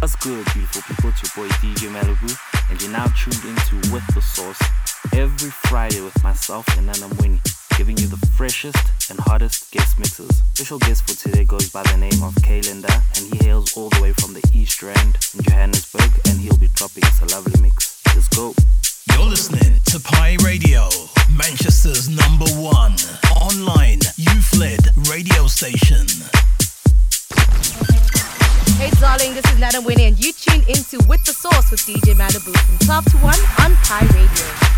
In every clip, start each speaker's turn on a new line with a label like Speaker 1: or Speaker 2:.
Speaker 1: What's good, beautiful people? It's your boy DJ Malibu, and you're now tuned into With the Sauce every Friday with myself and Nana Winnie, giving you the freshest and hottest guest mixes. Special guest for today goes by the name of Kay and he hails all the way from the East Rand in Johannesburg, and he'll be dropping us a lovely mix. Let's go.
Speaker 2: You're listening to Pie Radio, Manchester's number one online youth-led radio station.
Speaker 3: Hey darling, this is Nana Winnie and you tune into With the Sauce with DJ Malibu from 12 to 1 on Pie Radio.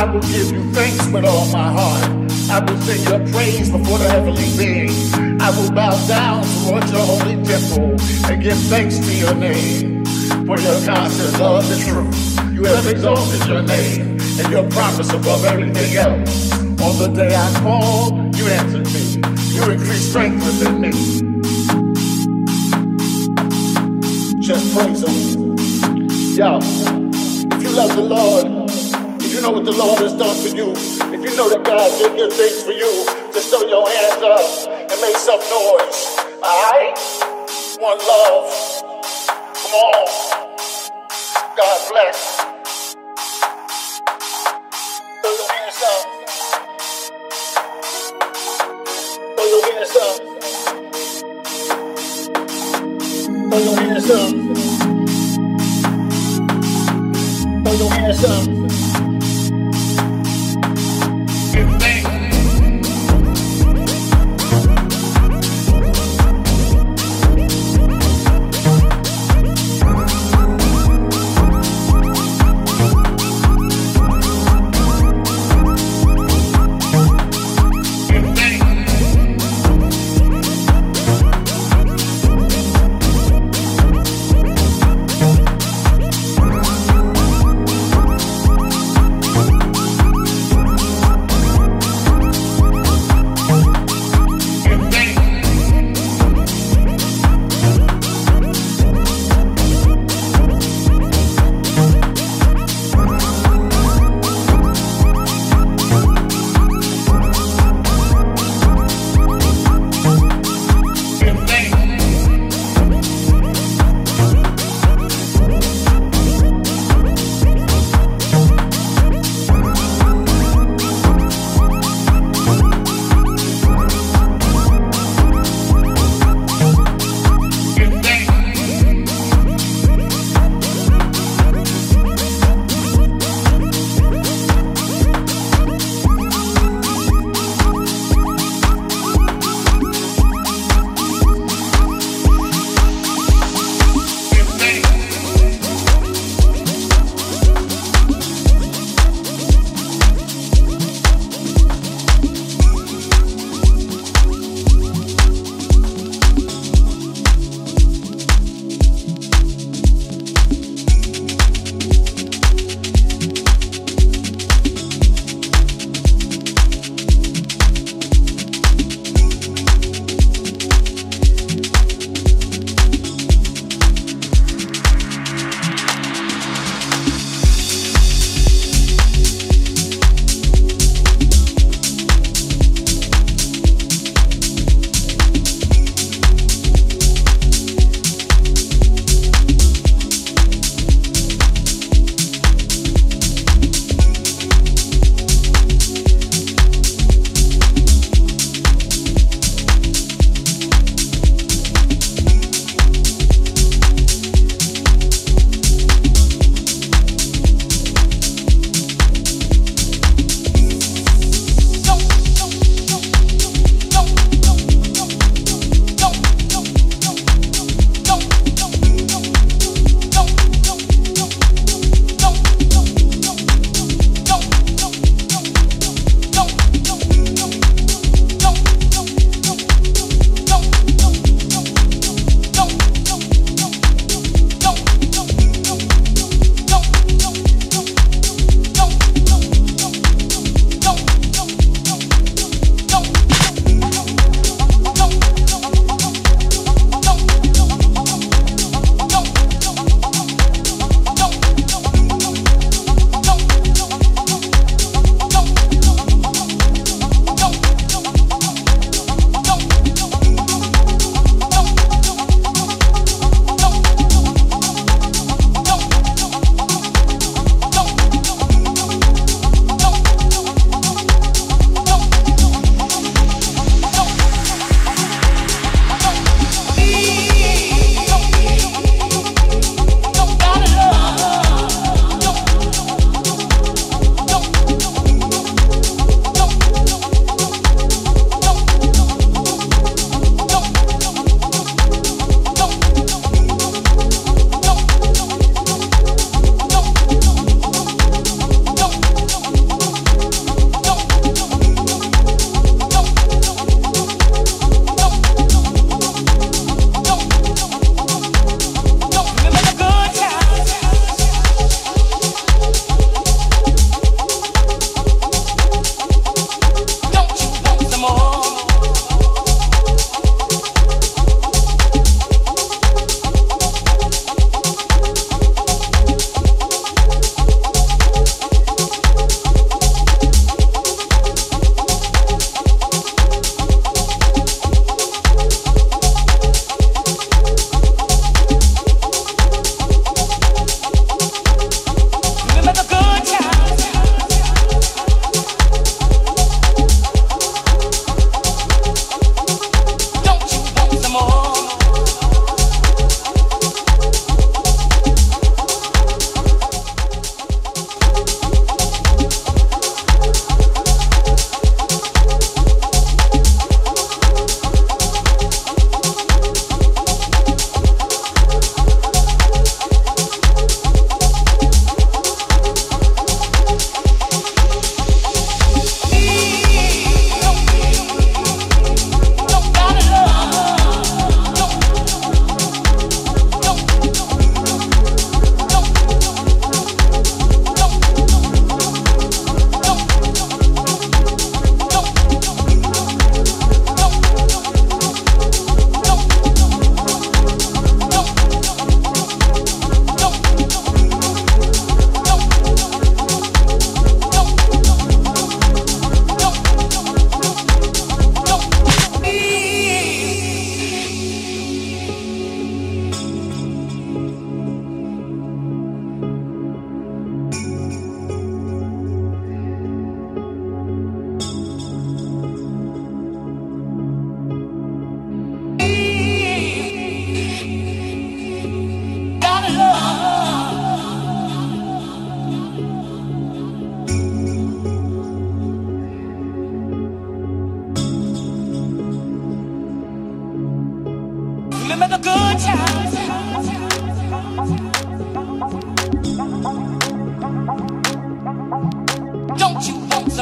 Speaker 4: I will give you thanks with all my heart. I will sing your praise before the heavenly beings. I will bow down towards your holy temple and give thanks to your name. For your constant love the truth. You have exalted your name and your promise above everything else. On the day I called, you answered me. You increased strength within me. Just praise Him. Yo, if you love the Lord, you know what the Lord has done for you, if you know that God did good things for you, just throw your hands up and make some noise. Alright? One love. Come on. God bless. Throw your hands up. Throw your hands up. Throw your hands up. Throw your hands up.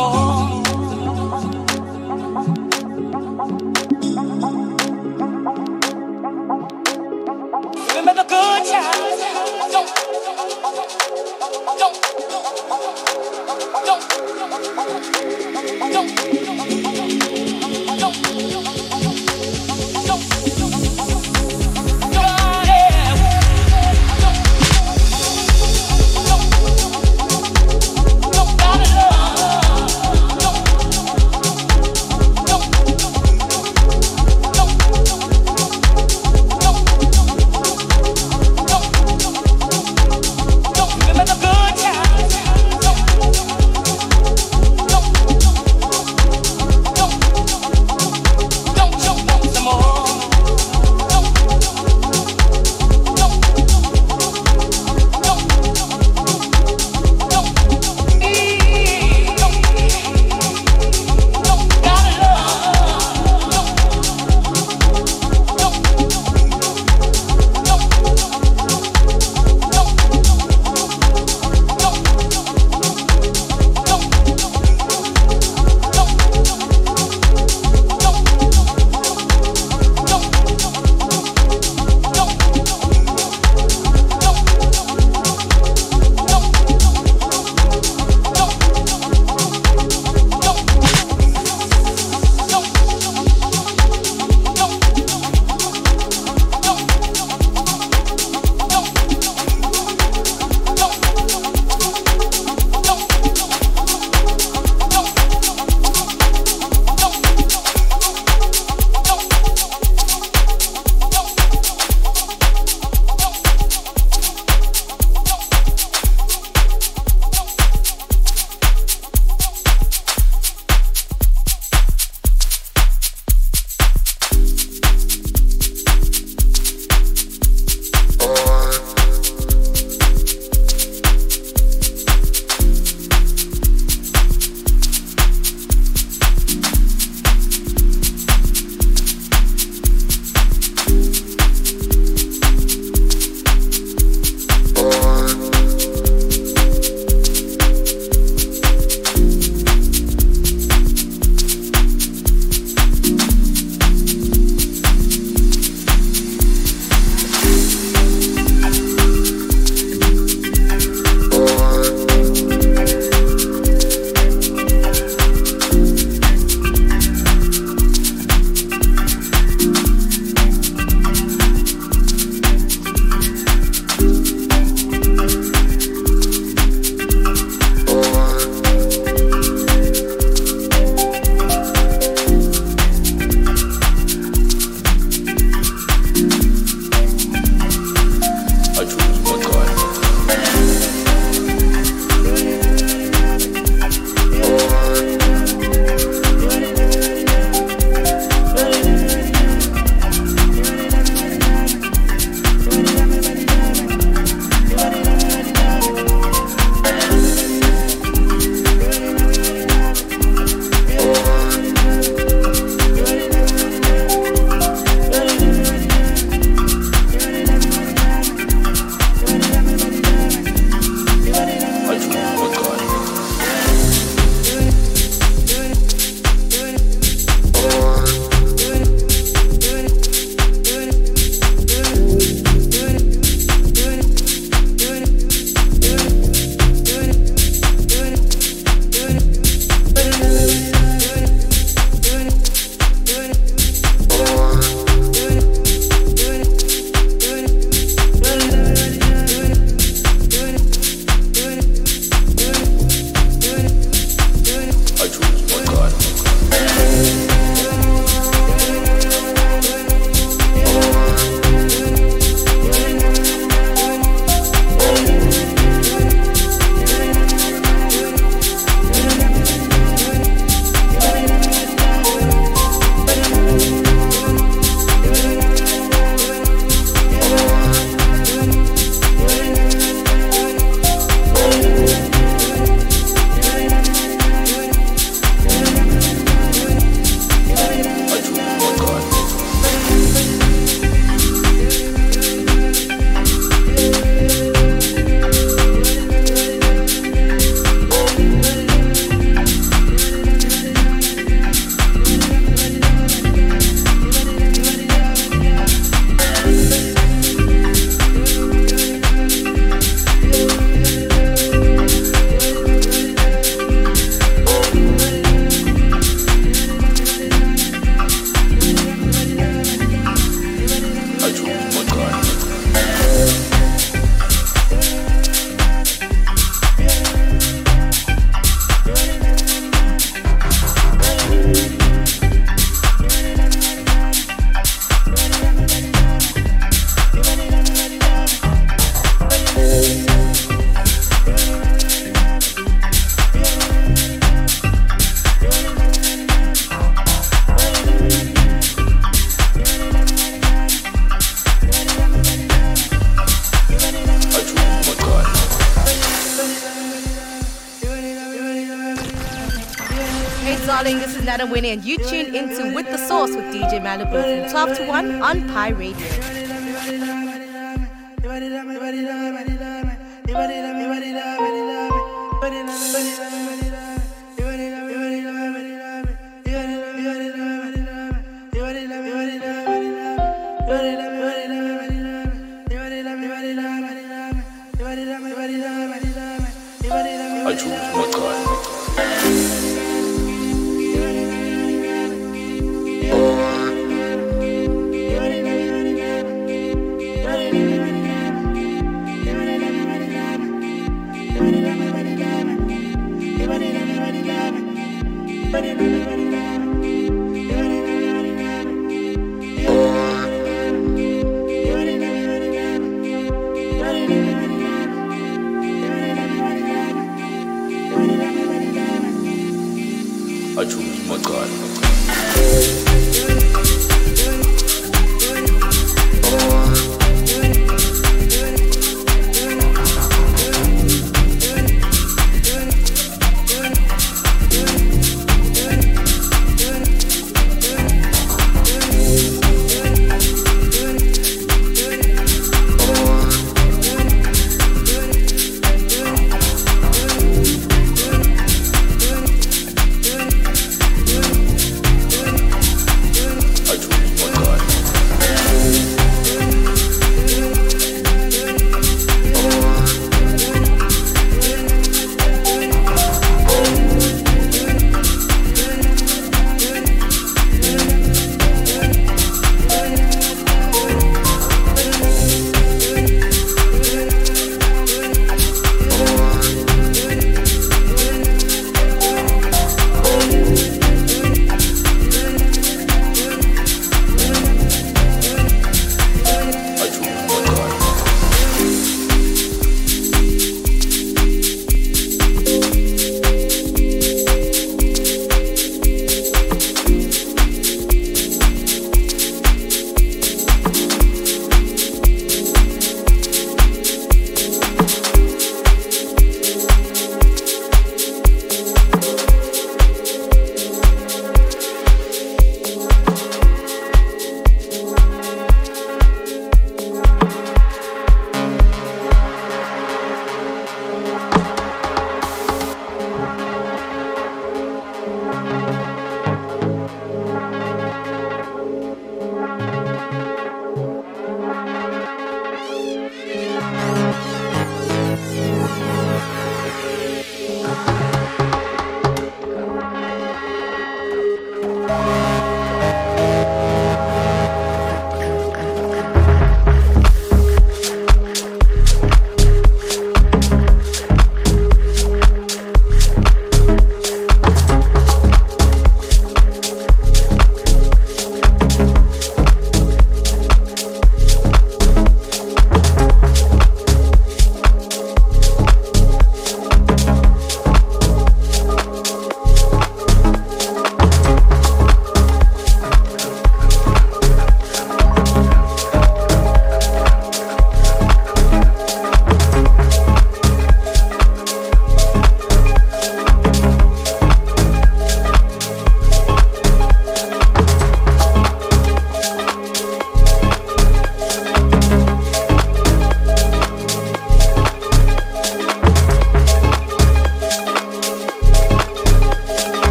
Speaker 5: more. Remember the good times. Don't, don't, don't, don't.
Speaker 3: You tune into With the Sauce with DJ Malibu from 12 to 1 on Pie Radio.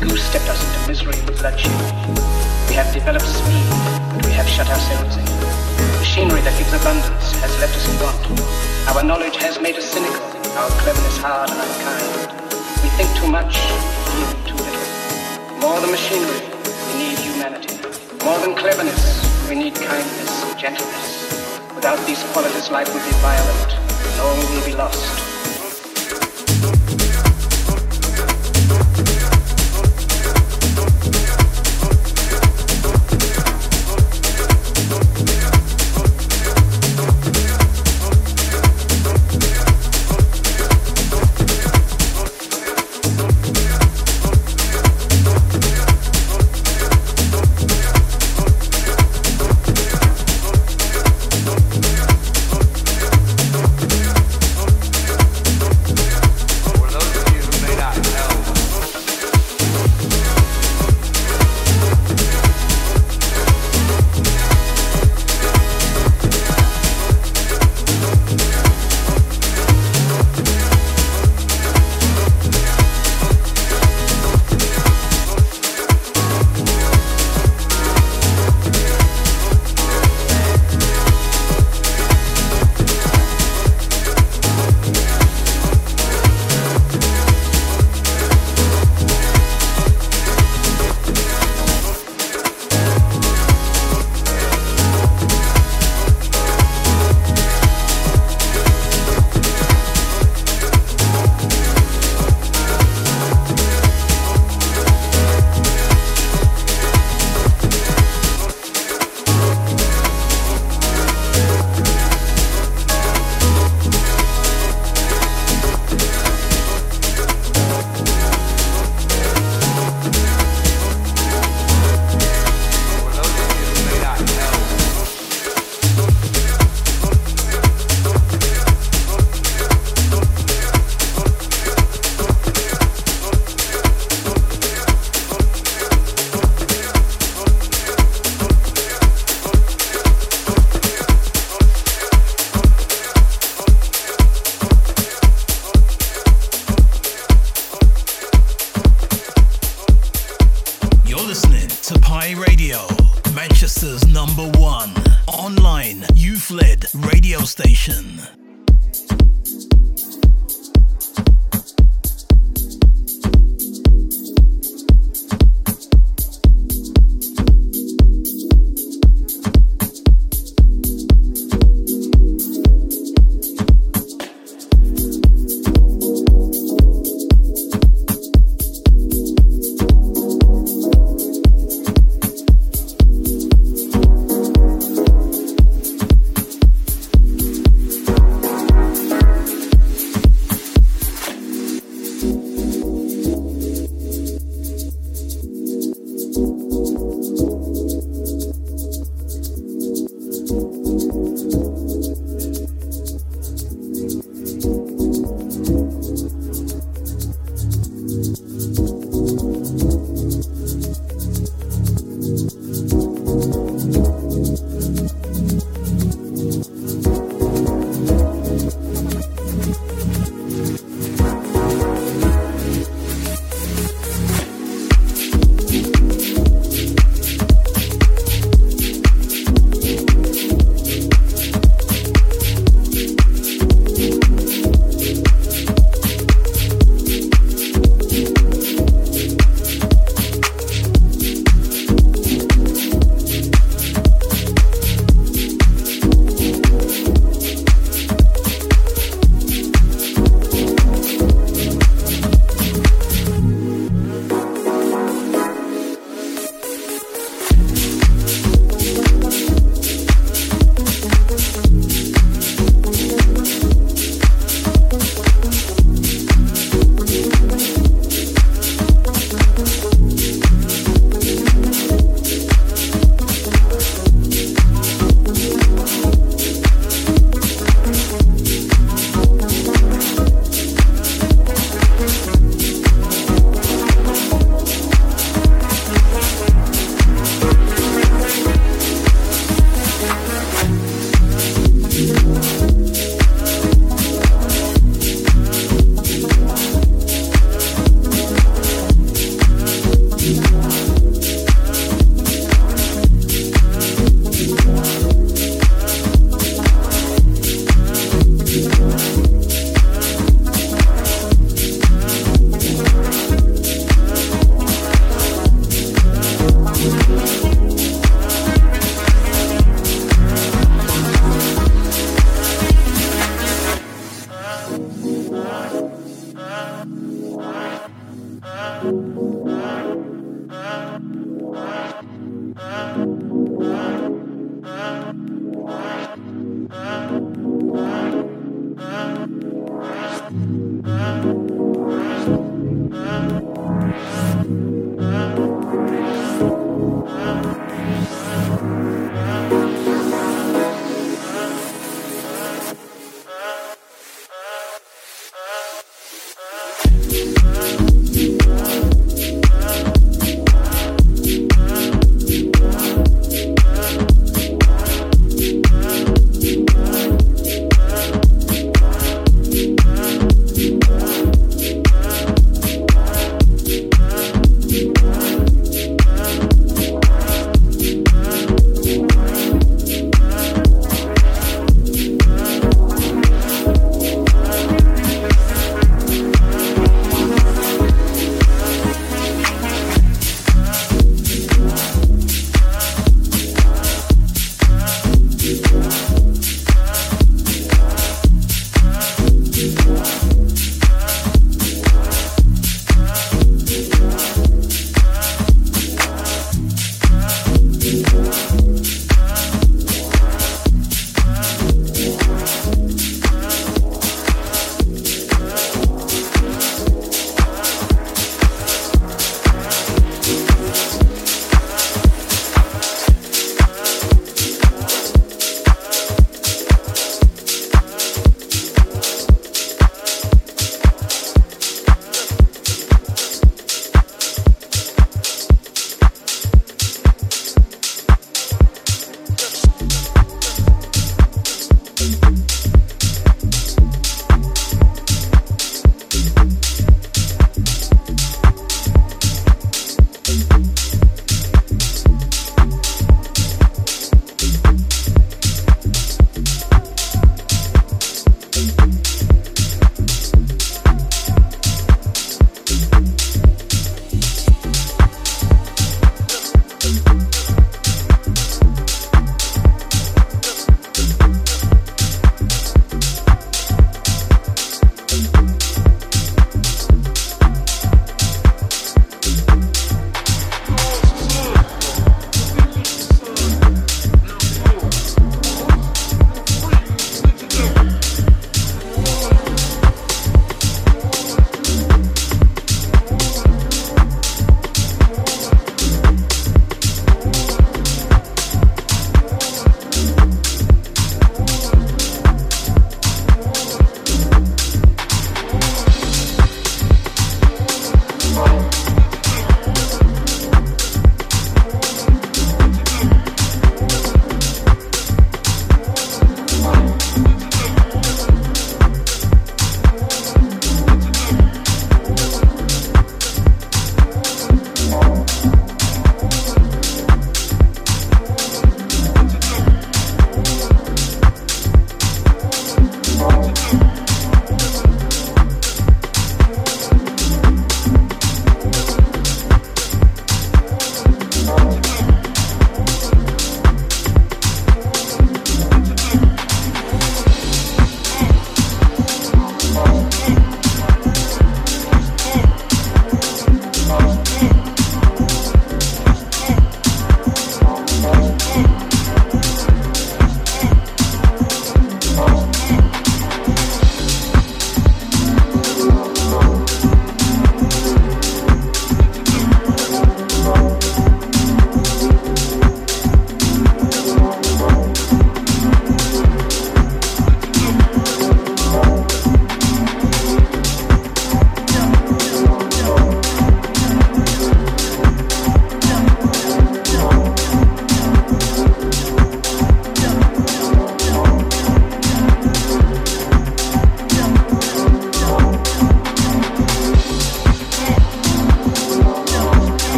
Speaker 6: who stepped us into misery and bloodshed. We have developed speed, but we have shut ourselves in. Machinery that gives abundance has left us in want. Our knowledge has made us cynical, our cleverness hard and unkind. We think too much, yield too little. More than machinery, we need humanity. More than cleverness, we need kindness, gentleness. Without these qualities, life would be violent, and all will be lost.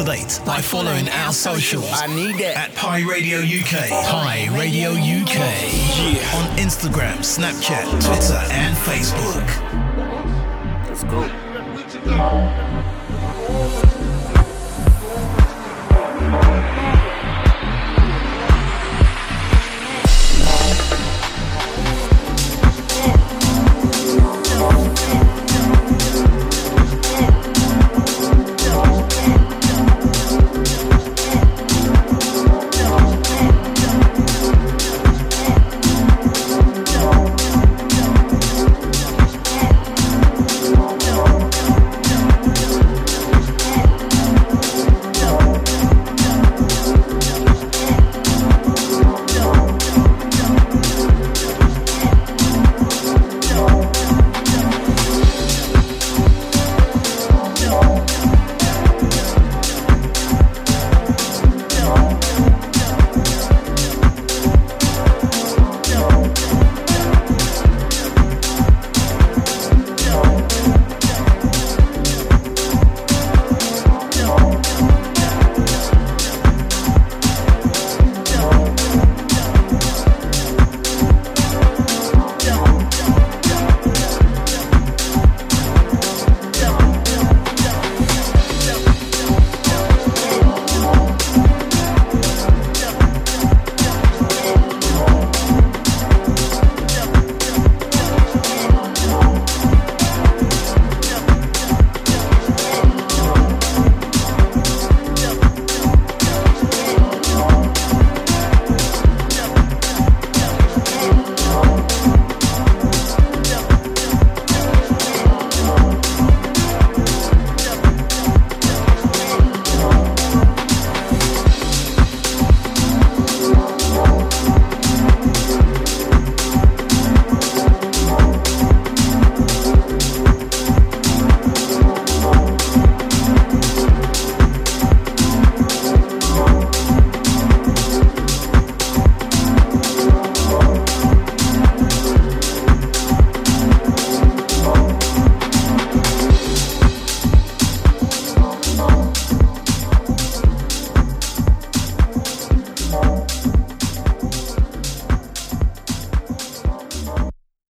Speaker 2: To date by following our socials. I need that. At Pie Radio UK. Pie Radio UK. Yeah. On Instagram, Snapchat, Twitter, and Facebook.
Speaker 1: Let's go.